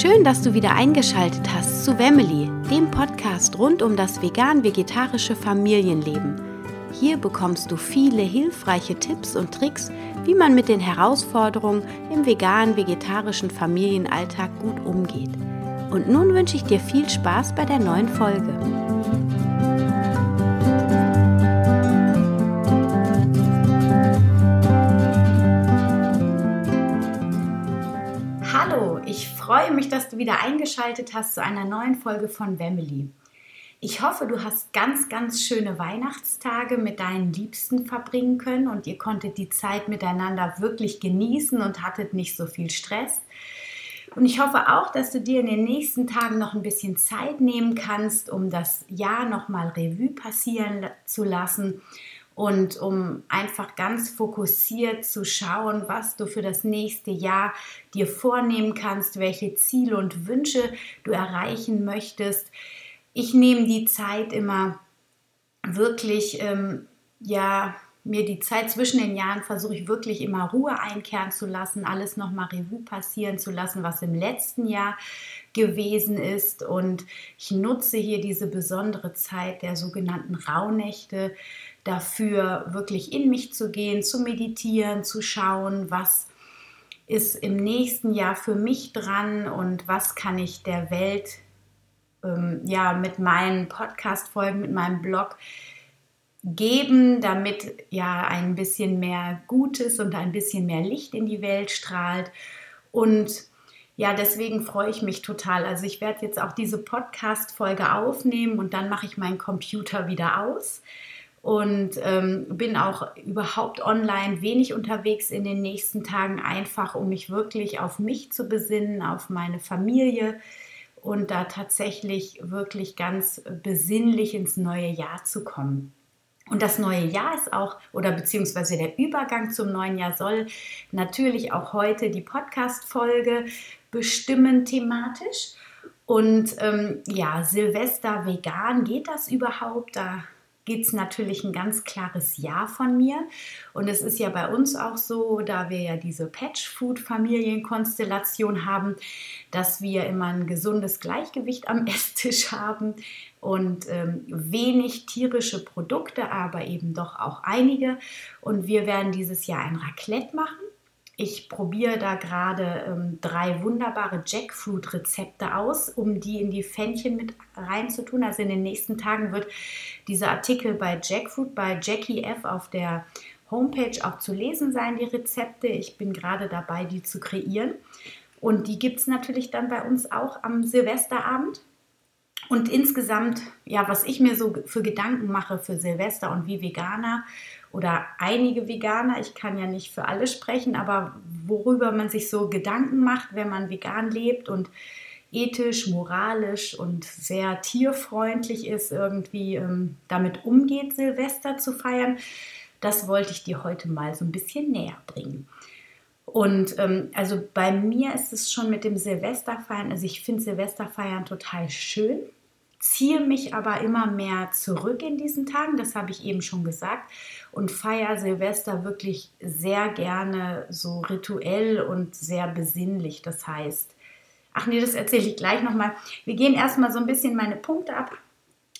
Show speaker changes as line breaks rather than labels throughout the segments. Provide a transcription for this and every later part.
Schön, dass du wieder eingeschaltet hast zu Wemmeli, dem Podcast rund um das vegan-vegetarische Familienleben. Hier bekommst du viele hilfreiche Tipps und Tricks, wie man mit den Herausforderungen im vegan-vegetarischen Familienalltag gut umgeht. Und nun wünsche ich dir viel Spaß bei der neuen Folge. Freue mich, dass du wieder eingeschaltet hast zu einer neuen Folge von Wemily. Ich hoffe, du hast ganz, ganz schöne Weihnachtstage mit deinen Liebsten verbringen können und ihr konntet die Zeit miteinander wirklich genießen und hattet nicht so viel Stress. Und ich hoffe auch, dass du dir in den nächsten Tagen noch ein bisschen Zeit nehmen kannst, um das Jahr nochmal Revue passieren zu lassen und um einfach ganz fokussiert zu schauen, was du für das nächste Jahr dir vornehmen kannst, welche Ziele und Wünsche du erreichen möchtest. Ich nehme die Zeit immer wirklich, ähm, ja, mir die Zeit zwischen den Jahren versuche ich wirklich immer Ruhe einkehren zu lassen, alles nochmal Revue passieren zu lassen, was im letzten Jahr gewesen ist. Und ich nutze hier diese besondere Zeit der sogenannten Rauhnächte dafür, wirklich in mich zu gehen, zu meditieren, zu schauen, was ist im nächsten Jahr für mich dran und was kann ich der Welt ähm, ja mit meinen Podcast-Folgen, mit meinem Blog geben, damit ja ein bisschen mehr Gutes und ein bisschen mehr Licht in die Welt strahlt. Und ja, deswegen freue ich mich total. Also ich werde jetzt auch diese Podcast-Folge aufnehmen und dann mache ich meinen Computer wieder aus und ähm, bin auch überhaupt online wenig unterwegs in den nächsten Tagen, einfach um mich wirklich auf mich zu besinnen, auf meine Familie und da tatsächlich wirklich ganz besinnlich ins neue Jahr zu kommen. Und das neue Jahr ist auch, oder beziehungsweise der Übergang zum neuen Jahr soll natürlich auch heute die Podcast-Folge bestimmen thematisch. Und ähm, ja, Silvester vegan, geht das überhaupt? Da gibt es natürlich ein ganz klares Ja von mir. Und es ist ja bei uns auch so, da wir ja diese Patch-Food-Familienkonstellation haben, dass wir immer ein gesundes Gleichgewicht am Esstisch haben und ähm, wenig tierische Produkte, aber eben doch auch einige. Und wir werden dieses Jahr ein Raclette machen. Ich probiere da gerade ähm, drei wunderbare Jackfruit-Rezepte aus, um die in die Pfännchen mit reinzutun. Also in den nächsten Tagen wird dieser Artikel bei Jackfruit, bei Jackie F. auf der Homepage auch zu lesen sein, die Rezepte. Ich bin gerade dabei, die zu kreieren. Und die gibt es natürlich dann bei uns auch am Silvesterabend. Und insgesamt, ja, was ich mir so für Gedanken mache für Silvester und wie Veganer oder einige Veganer, ich kann ja nicht für alle sprechen, aber worüber man sich so Gedanken macht, wenn man vegan lebt und ethisch, moralisch und sehr tierfreundlich ist, irgendwie ähm, damit umgeht, Silvester zu feiern, das wollte ich dir heute mal so ein bisschen näher bringen. Und ähm, also bei mir ist es schon mit dem Silvesterfeiern, also ich finde Silvesterfeiern total schön ziehe mich aber immer mehr zurück in diesen Tagen, das habe ich eben schon gesagt, und feiere Silvester wirklich sehr gerne so rituell und sehr besinnlich. Das heißt, ach nee, das erzähle ich gleich nochmal. Wir gehen erstmal so ein bisschen meine Punkte ab.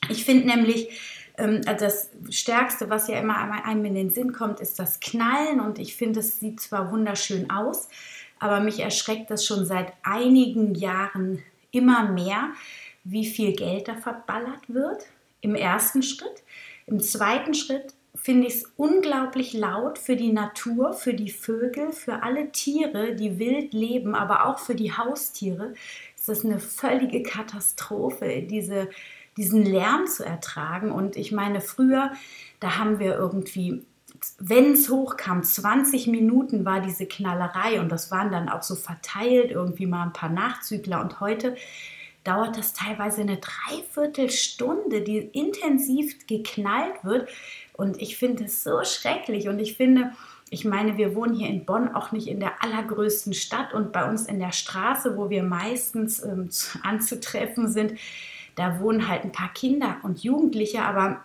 Ich finde nämlich, ähm, das Stärkste, was ja immer einem in den Sinn kommt, ist das Knallen und ich finde, es sieht zwar wunderschön aus, aber mich erschreckt das schon seit einigen Jahren immer mehr, wie viel Geld da verballert wird im ersten Schritt. Im zweiten Schritt finde ich es unglaublich laut für die Natur, für die Vögel, für alle Tiere, die wild leben, aber auch für die Haustiere. Ist das eine völlige Katastrophe, diese, diesen Lärm zu ertragen. Und ich meine, früher, da haben wir irgendwie wenn es hochkam, 20 Minuten war diese Knallerei und das waren dann auch so verteilt, irgendwie mal ein paar Nachzügler. Und heute dauert das teilweise eine Dreiviertelstunde, die intensiv geknallt wird. Und ich finde es so schrecklich. Und ich finde, ich meine, wir wohnen hier in Bonn auch nicht in der allergrößten Stadt und bei uns in der Straße, wo wir meistens ähm, anzutreffen sind, da wohnen halt ein paar Kinder und Jugendliche, aber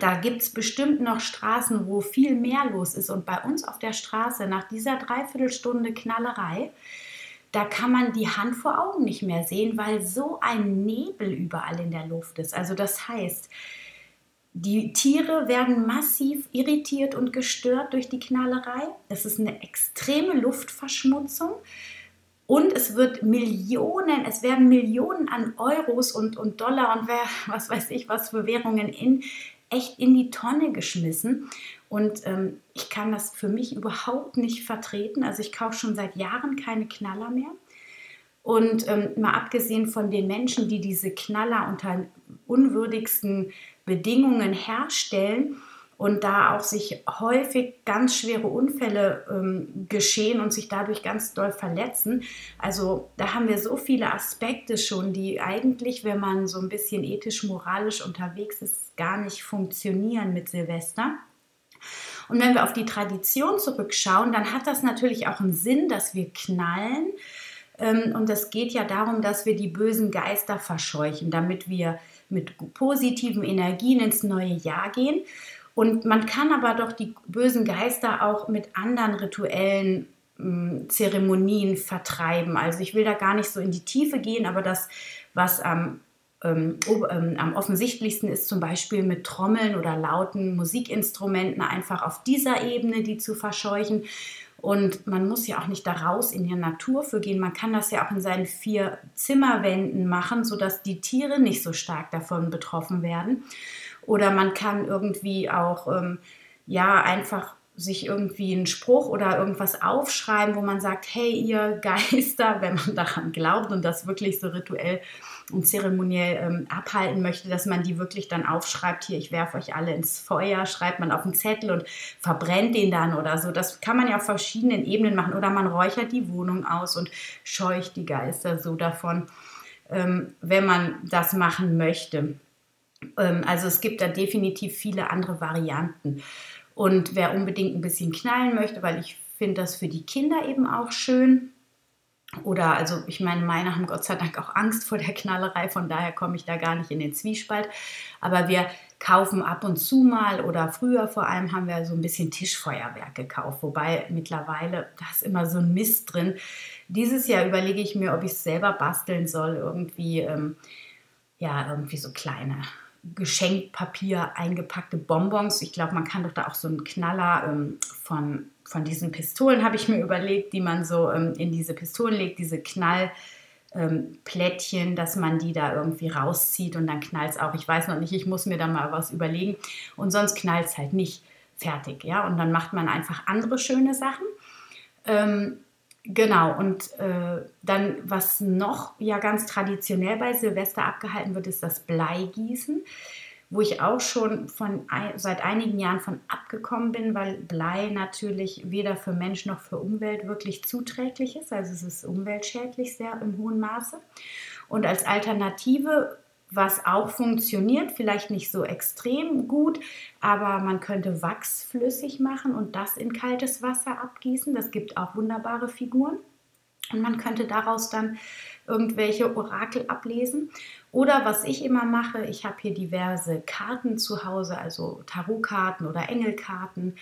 da gibt es bestimmt noch Straßen, wo viel mehr los ist. Und bei uns auf der Straße, nach dieser Dreiviertelstunde Knallerei, da kann man die Hand vor Augen nicht mehr sehen, weil so ein Nebel überall in der Luft ist. Also das heißt, die Tiere werden massiv irritiert und gestört durch die Knallerei. Das ist eine extreme Luftverschmutzung. Und es wird Millionen, es werden Millionen an Euros und, und Dollar und wer, was weiß ich, was für Währungen in, echt in die Tonne geschmissen. Und ähm, ich kann das für mich überhaupt nicht vertreten. Also ich kaufe schon seit Jahren keine Knaller mehr. Und ähm, mal abgesehen von den Menschen, die diese Knaller unter unwürdigsten Bedingungen herstellen, und da auch sich häufig ganz schwere Unfälle ähm, geschehen und sich dadurch ganz doll verletzen. Also da haben wir so viele Aspekte schon, die eigentlich, wenn man so ein bisschen ethisch-moralisch unterwegs ist, gar nicht funktionieren mit Silvester. Und wenn wir auf die Tradition zurückschauen, dann hat das natürlich auch einen Sinn, dass wir knallen. Ähm, und es geht ja darum, dass wir die bösen Geister verscheuchen, damit wir mit positiven Energien ins neue Jahr gehen. Und man kann aber doch die bösen Geister auch mit anderen rituellen hm, Zeremonien vertreiben. Also ich will da gar nicht so in die Tiefe gehen, aber das, was am, ähm, ähm, am offensichtlichsten ist, zum Beispiel mit Trommeln oder lauten Musikinstrumenten einfach auf dieser Ebene die zu verscheuchen. Und man muss ja auch nicht da raus in die Natur für gehen. Man kann das ja auch in seinen vier Zimmerwänden machen, sodass die Tiere nicht so stark davon betroffen werden. Oder man kann irgendwie auch, ähm, ja, einfach sich irgendwie einen Spruch oder irgendwas aufschreiben, wo man sagt, hey ihr Geister, wenn man daran glaubt und das wirklich so rituell und zeremoniell ähm, abhalten möchte, dass man die wirklich dann aufschreibt, hier, ich werfe euch alle ins Feuer, schreibt man auf einen Zettel und verbrennt den dann oder so. Das kann man ja auf verschiedenen Ebenen machen oder man räuchert die Wohnung aus und scheucht die Geister so davon, ähm, wenn man das machen möchte. Ähm, also es gibt da definitiv viele andere Varianten. Und wer unbedingt ein bisschen knallen möchte, weil ich finde das für die Kinder eben auch schön. Oder also ich meine, meine haben Gott sei Dank auch Angst vor der Knallerei, von daher komme ich da gar nicht in den Zwiespalt. Aber wir kaufen ab und zu mal oder früher vor allem haben wir so ein bisschen Tischfeuerwerk gekauft, wobei mittlerweile da ist immer so ein Mist drin. Dieses Jahr überlege ich mir, ob ich es selber basteln soll, irgendwie ähm, ja irgendwie so kleine Geschenkpapier eingepackte Bonbons. Ich glaube, man kann doch da auch so einen Knaller ähm, von, von diesen Pistolen, habe ich mir überlegt, die man so ähm, in diese Pistolen legt, diese Knallplättchen, ähm, dass man die da irgendwie rauszieht und dann knallt es auch. Ich weiß noch nicht, ich muss mir da mal was überlegen. Und sonst knallt es halt nicht fertig. Ja? Und dann macht man einfach andere schöne Sachen. Genau, und äh, dann, was noch ja ganz traditionell bei Silvester abgehalten wird, ist das Bleigießen, wo ich auch schon von, seit einigen Jahren von abgekommen bin, weil Blei natürlich weder für Mensch noch für Umwelt wirklich zuträglich ist. Also es ist umweltschädlich sehr im hohen Maße. Und als Alternative was auch funktioniert, vielleicht nicht so extrem gut, aber man könnte Wachs flüssig machen und das in kaltes Wasser abgießen. Das gibt auch wunderbare Figuren. Und man könnte daraus dann irgendwelche Orakel ablesen. Oder was ich immer mache, ich habe hier diverse Karten zu Hause, also Tarotkarten oder Engelkarten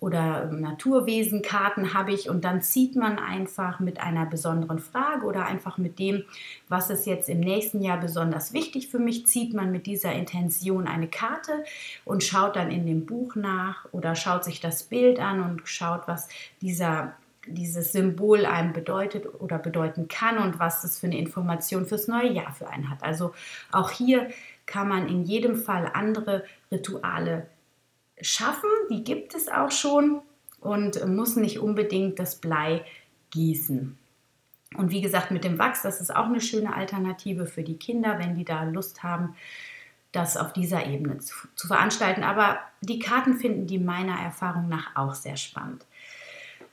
oder ähm, Naturwesenkarten habe ich und dann zieht man einfach mit einer besonderen Frage oder einfach mit dem, was ist jetzt im nächsten Jahr besonders wichtig für mich, zieht man mit dieser Intention eine Karte und schaut dann in dem Buch nach oder schaut sich das Bild an und schaut, was dieser dieses Symbol einem bedeutet oder bedeuten kann und was das für eine Information fürs neue Jahr für einen hat. Also auch hier kann man in jedem Fall andere Rituale schaffen, die gibt es auch schon und muss nicht unbedingt das Blei gießen. Und wie gesagt, mit dem Wachs, das ist auch eine schöne Alternative für die Kinder, wenn die da Lust haben, das auf dieser Ebene zu, zu veranstalten. Aber die Karten finden die meiner Erfahrung nach auch sehr spannend.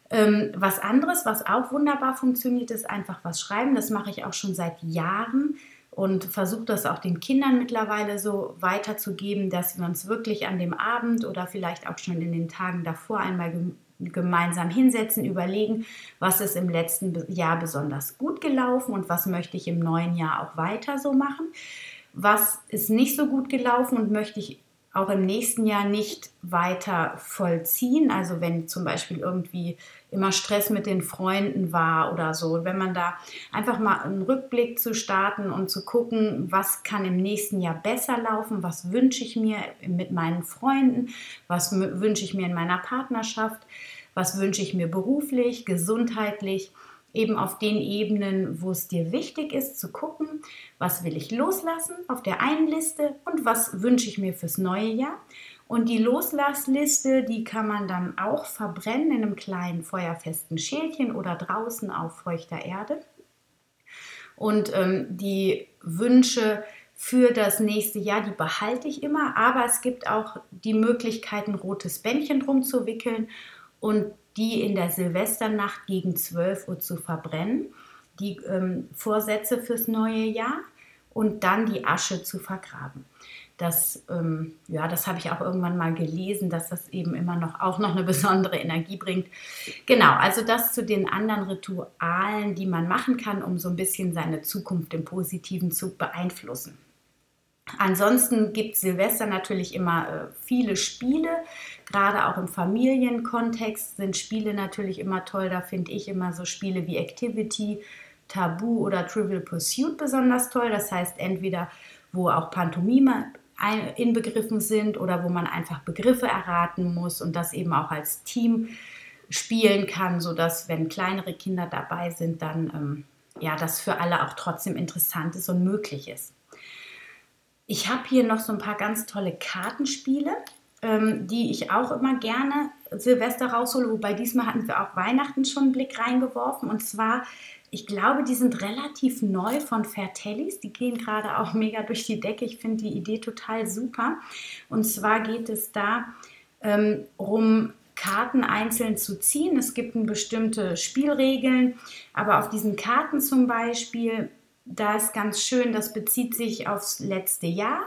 Ähm, was anderes, was auch wunderbar funktioniert, ist einfach was schreiben. Das mache ich auch schon seit Jahren und versuche das auch den Kindern mittlerweile so weiterzugeben, dass wir uns wirklich an dem Abend oder vielleicht auch schon in den Tagen davor einmal gemeinsam hinsetzen, überlegen, was ist im letzten Jahr besonders gut gelaufen und was möchte ich im neuen Jahr auch weiter so machen. Was ist nicht so gut gelaufen und möchte ich auch im nächsten Jahr nicht weiter vollziehen. Also wenn zum Beispiel irgendwie immer Stress mit den Freunden war oder so, wenn man da einfach mal einen Rückblick zu starten und zu gucken, was kann im nächsten Jahr besser laufen, was wünsche ich mir mit meinen Freunden, was wünsche ich mir in meiner Partnerschaft, was wünsche ich mir beruflich, gesundheitlich eben auf den Ebenen, wo es dir wichtig ist, zu gucken, was will ich loslassen auf der einen Liste und was wünsche ich mir fürs neue Jahr. Und die Loslassliste, die kann man dann auch verbrennen in einem kleinen feuerfesten Schälchen oder draußen auf feuchter Erde. Und ähm, die Wünsche für das nächste Jahr, die behalte ich immer, aber es gibt auch die Möglichkeit, ein rotes Bändchen drum zu wickeln und die in der Silvesternacht gegen 12 Uhr zu verbrennen, die ähm, Vorsätze fürs neue Jahr und dann die Asche zu vergraben. Das, ähm, ja, das habe ich auch irgendwann mal gelesen, dass das eben immer noch auch noch eine besondere Energie bringt. Genau, also das zu den anderen Ritualen, die man machen kann, um so ein bisschen seine Zukunft im Positiven zu beeinflussen. Ansonsten gibt Silvester natürlich immer äh, viele Spiele, gerade auch im Familienkontext sind Spiele natürlich immer toll. Da finde ich immer so Spiele wie Activity, Tabu oder Trivial Pursuit besonders toll. Das heißt entweder, wo auch Pantomime inbegriffen sind oder wo man einfach Begriffe erraten muss und das eben auch als Team spielen kann, sodass, wenn kleinere Kinder dabei sind, dann ähm, ja, das für alle auch trotzdem interessant ist und möglich ist. Ich habe hier noch so ein paar ganz tolle Kartenspiele, ähm, die ich auch immer gerne Silvester raushole, wobei diesmal hatten wir auch Weihnachten schon einen Blick reingeworfen. Und zwar, ich glaube, die sind relativ neu von Fairtellis. Die gehen gerade auch mega durch die Decke. Ich finde die Idee total super. Und zwar geht es da ähm, um Karten einzeln zu ziehen. Es gibt bestimmte Spielregeln, aber auf diesen Karten zum Beispiel da ist ganz schön, das bezieht sich aufs letzte Jahr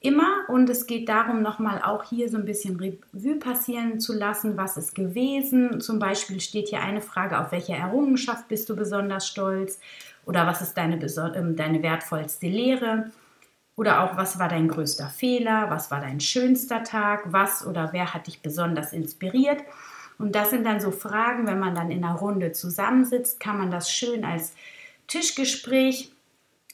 immer. Und es geht darum, nochmal auch hier so ein bisschen Revue passieren zu lassen, was ist gewesen. Zum Beispiel steht hier eine Frage, auf welche Errungenschaft bist du besonders stolz? Oder was ist deine, ähm, deine wertvollste Lehre? Oder auch was war dein größter Fehler, was war dein schönster Tag, was oder wer hat dich besonders inspiriert. Und das sind dann so Fragen, wenn man dann in einer Runde zusammensitzt, kann man das schön als Tischgespräch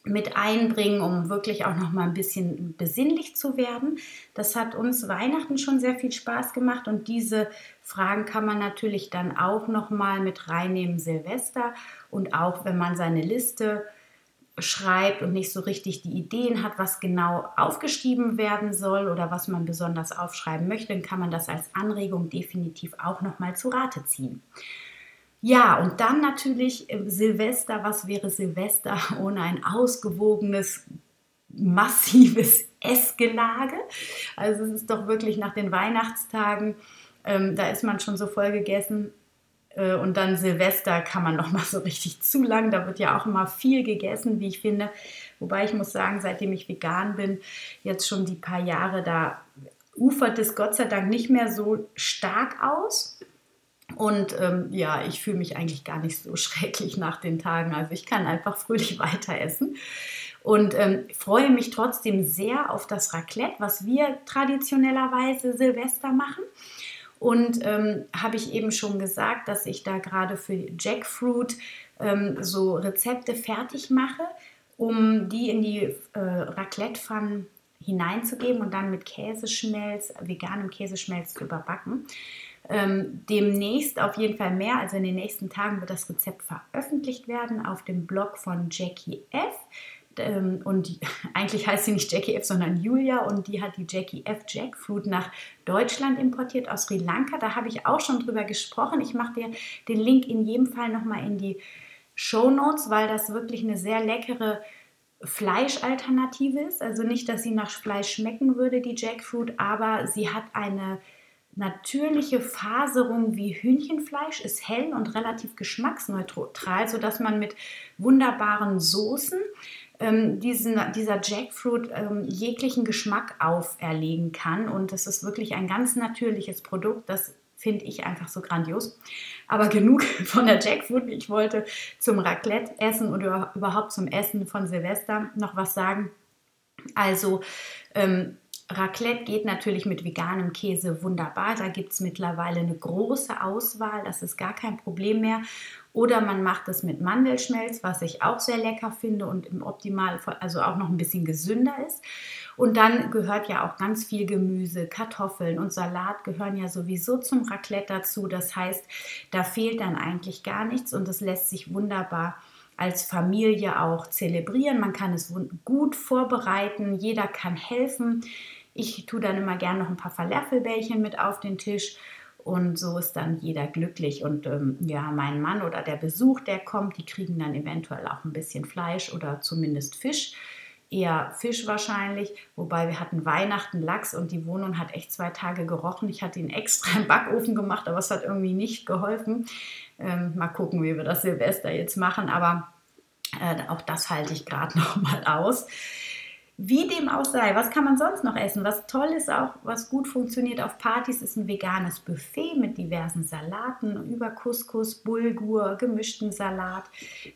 mit einbringen, um wirklich auch noch mal ein bisschen besinnlich zu werden. Das hat uns Weihnachten schon sehr viel Spaß gemacht und diese Fragen kann man natürlich dann auch noch mal mit reinnehmen Silvester und auch wenn man seine Liste schreibt und nicht so richtig die Ideen hat, was genau aufgeschrieben werden soll oder was man besonders aufschreiben möchte, dann kann man das als Anregung definitiv auch noch mal zu Rate ziehen. Ja, und dann natürlich äh, Silvester. Was wäre Silvester ohne ein ausgewogenes, massives Essgelage? Also es ist doch wirklich nach den Weihnachtstagen, ähm, da ist man schon so voll gegessen. Äh, und dann Silvester kann man noch mal so richtig zu lang. Da wird ja auch immer viel gegessen, wie ich finde. Wobei ich muss sagen, seitdem ich vegan bin, jetzt schon die paar Jahre, da ufert es Gott sei Dank nicht mehr so stark aus. Und ähm, ja, ich fühle mich eigentlich gar nicht so schrecklich nach den Tagen. Also ich kann einfach fröhlich weiter essen. Und ähm, freue mich trotzdem sehr auf das Raclette, was wir traditionellerweise Silvester machen. Und ähm, habe ich eben schon gesagt, dass ich da gerade für Jackfruit ähm, so Rezepte fertig mache, um die in die äh, Raclette-Pfannen hineinzugeben und dann mit Käseschmelz, veganem Käseschmelz zu überbacken. Ähm, demnächst auf jeden Fall mehr, also in den nächsten Tagen wird das Rezept veröffentlicht werden auf dem Blog von Jackie F. Ähm, und die, eigentlich heißt sie nicht Jackie F, sondern Julia und die hat die Jackie F Jackfruit nach Deutschland importiert aus Sri Lanka. Da habe ich auch schon drüber gesprochen. Ich mache dir den Link in jedem Fall nochmal in die Show Notes, weil das wirklich eine sehr leckere Fleischalternative ist. Also nicht, dass sie nach Fleisch schmecken würde, die Jackfruit, aber sie hat eine natürliche Faserung wie Hühnchenfleisch, ist hell und relativ geschmacksneutral, sodass man mit wunderbaren Soßen ähm, diesen, dieser Jackfruit ähm, jeglichen Geschmack auferlegen kann. Und das ist wirklich ein ganz natürliches Produkt, das finde ich einfach so grandios. Aber genug von der Jackfruit. Ich wollte zum Raclette essen oder überhaupt zum Essen von Silvester noch was sagen. Also ähm, Raclette geht natürlich mit veganem Käse wunderbar. Da gibt es mittlerweile eine große Auswahl. Das ist gar kein Problem mehr. Oder man macht es mit Mandelschmelz, was ich auch sehr lecker finde und im Optimalfall also auch noch ein bisschen gesünder ist. Und dann gehört ja auch ganz viel Gemüse, Kartoffeln und Salat gehören ja sowieso zum Raclette dazu. Das heißt, da fehlt dann eigentlich gar nichts und es lässt sich wunderbar als Familie auch zelebrieren. Man kann es gut vorbereiten, jeder kann helfen. Ich tue dann immer gerne noch ein paar Falafelbällchen mit auf den Tisch und so ist dann jeder glücklich. Und ähm, ja, mein Mann oder der Besuch, der kommt, die kriegen dann eventuell auch ein bisschen Fleisch oder zumindest Fisch. Eher Fisch wahrscheinlich, wobei wir hatten Weihnachten Lachs und die Wohnung hat echt zwei Tage gerochen. Ich hatte ihn extra im Backofen gemacht, aber es hat irgendwie nicht geholfen. Ähm, mal gucken, wie wir das Silvester jetzt machen, aber äh, auch das halte ich gerade noch mal aus. Wie dem auch sei, was kann man sonst noch essen? Was toll ist auch, was gut funktioniert auf Partys, ist ein veganes Buffet mit diversen Salaten, über Couscous, Bulgur, gemischten Salat,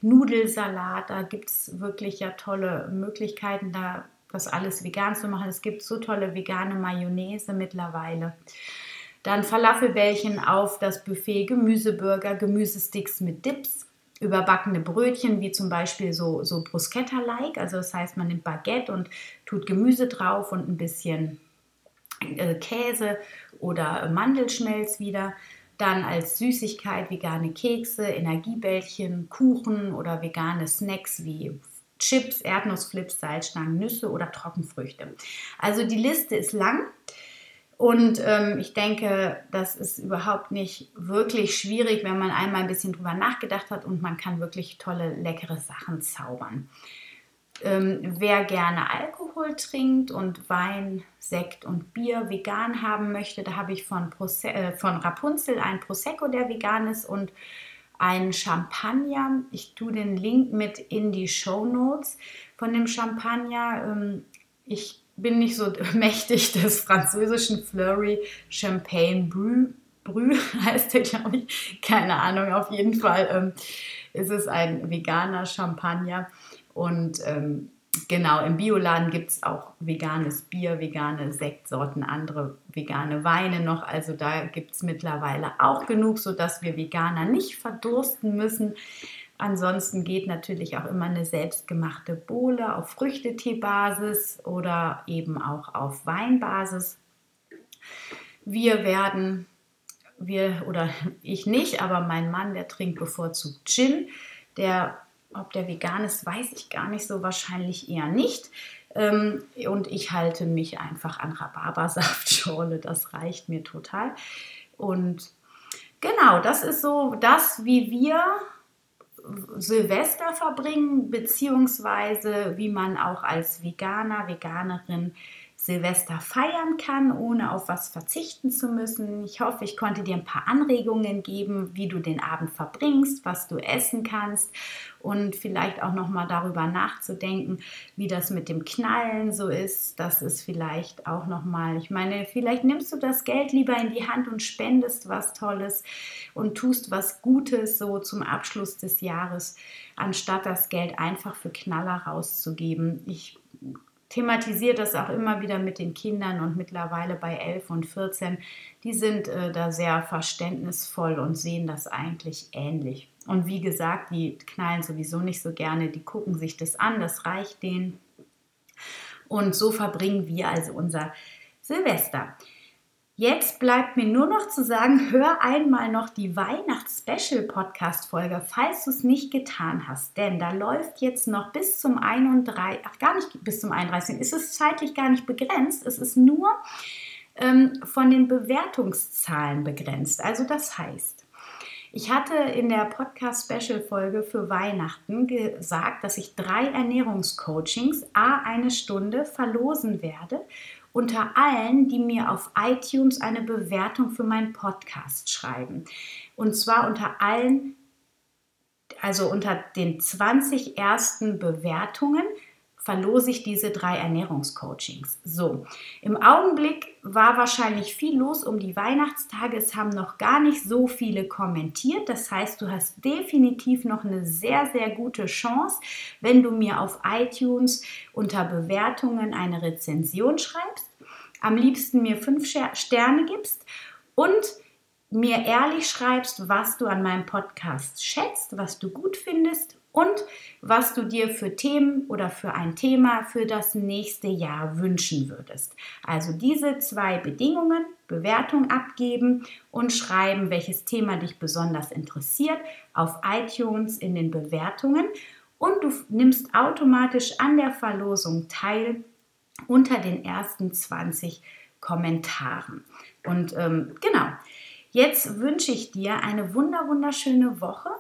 Nudelsalat. Da gibt es wirklich ja tolle Möglichkeiten, da das alles vegan zu machen. Es gibt so tolle vegane Mayonnaise mittlerweile. Dann Falafelbällchen auf das Buffet, Gemüseburger, Gemüsesticks mit Dips überbackene Brötchen, wie zum Beispiel so, so Bruschetta-like. Also das heißt, man nimmt Baguette und tut Gemüse drauf und ein bisschen äh, Käse oder Mandelschmelz wieder. Dann als Süßigkeit vegane Kekse, Energiebällchen, Kuchen oder vegane Snacks wie Chips, Erdnussflips, Salzstangen, Nüsse oder Trockenfrüchte. Also die Liste ist lang. Und ähm, ich denke, das ist überhaupt nicht wirklich schwierig, wenn man einmal ein bisschen drüber nachgedacht hat und man kann wirklich tolle, leckere Sachen zaubern. Ähm, wer gerne Alkohol trinkt und Wein, Sekt und Bier vegan haben möchte, da habe ich von, äh, von Rapunzel ein Prosecco, der vegan ist und ein Champagner. Ich tue den Link mit in die Show Notes von dem Champagner. Ähm, ich bin nicht so mächtig des französischen Flurry Champagne Brü. Brü heißt der, glaube ich. Keine Ahnung, auf jeden Fall ähm, ist es ein veganer Champagner. Und ähm, genau, im Bioladen gibt es auch veganes Bier, vegane Sektsorten, andere vegane Weine noch. Also da gibt es mittlerweile auch genug, sodass wir Veganer nicht verdursten müssen. Ansonsten geht natürlich auch immer eine selbstgemachte Bohle auf Früchteteebasis oder eben auch auf Weinbasis. Wir werden, wir oder ich nicht, aber mein Mann, der trinkt bevorzugt Gin. Der, ob der vegan ist, weiß ich gar nicht so, wahrscheinlich eher nicht. Ähm, und ich halte mich einfach an Rhabarbersaftschorle, das reicht mir total. Und genau, das ist so das, wie wir Silvester verbringen, beziehungsweise wie man auch als Veganer, Veganerin Silvester feiern kann, ohne auf was verzichten zu müssen. Ich hoffe, ich konnte dir ein paar Anregungen geben, wie du den Abend verbringst, was du essen kannst und vielleicht auch noch mal darüber nachzudenken, wie das mit dem Knallen so ist. Das ist vielleicht auch noch mal. Ich meine, vielleicht nimmst du das Geld lieber in die Hand und spendest was Tolles und tust was Gutes so zum Abschluss des Jahres, anstatt das Geld einfach für Knaller rauszugeben. Ich thematisiere das auch immer wieder mit den Kindern und mittlerweile bei 11 und 14. Die sind äh, da sehr verständnisvoll und sehen das eigentlich ähnlich. Und wie gesagt, die knallen sowieso nicht so gerne, die gucken sich das an, das reicht denen. Und so verbringen wir also unser Silvester. Jetzt bleibt mir nur noch zu sagen, hör einmal noch die Weihnachts-Special-Podcast-Folge, falls du es nicht getan hast. Denn da läuft jetzt noch bis zum 31, ach gar nicht bis zum 31. ist Es zeitlich gar nicht begrenzt. Es ist nur ähm, von den Bewertungszahlen begrenzt. Also das heißt, ich hatte in der Podcast-Special-Folge für Weihnachten gesagt, dass ich drei Ernährungscoachings, a eine Stunde, verlosen werde unter allen, die mir auf iTunes eine Bewertung für meinen Podcast schreiben. Und zwar unter allen, also unter den 20 ersten Bewertungen verlose ich diese drei Ernährungscoachings. So, im Augenblick war wahrscheinlich viel los um die Weihnachtstage. Es haben noch gar nicht so viele kommentiert. Das heißt, du hast definitiv noch eine sehr, sehr gute Chance, wenn du mir auf iTunes unter Bewertungen eine Rezension schreibst. am liebsten mir fünf Sterne gibst und mir ehrlich schreibst, was du an meinem Podcast schätzt, was du gut findest und was du dir für Themen oder für ein Thema für das nächste Jahr wünschen würdest. Also diese zwei Bedingungen, Bewertung abgeben und schreiben, welches Thema dich besonders interessiert auf iTunes in den Bewertungen und du nimmst automatisch an der Verlosung teil unter den ersten 20 Kommentaren. Und ähm, genau, jetzt wünsche ich dir eine wunder wunderschöne Woche.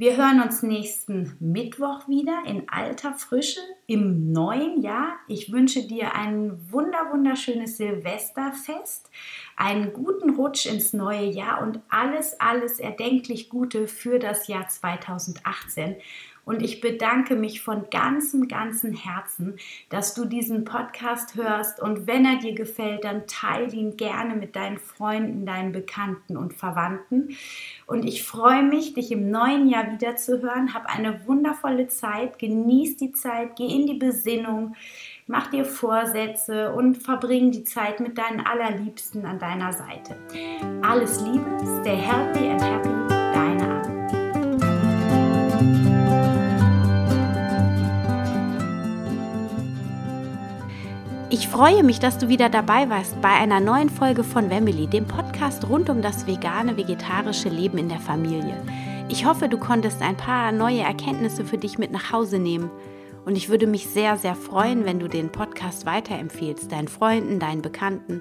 Wir hören uns nächsten Mittwoch wieder in alter Frische im neuen Jahr. Ich wünsche dir ein wunder wunderschönes Silvesterfest, einen guten Rutsch ins neue Jahr und alles, alles erdenklich Gute für das Jahr 2018. Und ich bedanke mich von ganzem, ganzem Herzen, dass du diesen Podcast hörst. Und wenn er dir gefällt, dann teile ihn gerne mit deinen Freunden, deinen Bekannten und Verwandten. Und ich freue mich, dich im neuen Jahr wieder zu hören. Hab eine wundervolle Zeit. Genieß die Zeit. Geh in die Besinnung. Mach dir Vorsätze und verbring die Zeit mit deinen Allerliebsten an deiner Seite. Alles Liebe, stay healthy and happy. Ich freue mich, dass du wieder dabei warst bei einer neuen Folge von Family, dem Podcast rund um das vegane, vegetarische Leben in der Familie. Ich hoffe, du konntest ein paar neue Erkenntnisse für dich mit nach Hause nehmen. Und ich würde mich sehr, sehr freuen, wenn du den Podcast weiterempfehlst, deinen Freunden, deinen Bekannten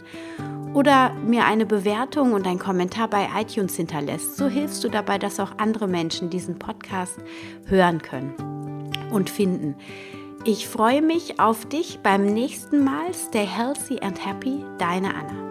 oder mir eine Bewertung und einen Kommentar bei iTunes hinterlässt. So hilfst du dabei, dass auch andere Menschen diesen Podcast hören können und finden. Ich freue mich auf dich beim nächsten Mal. Stay healthy and happy, deine Anna.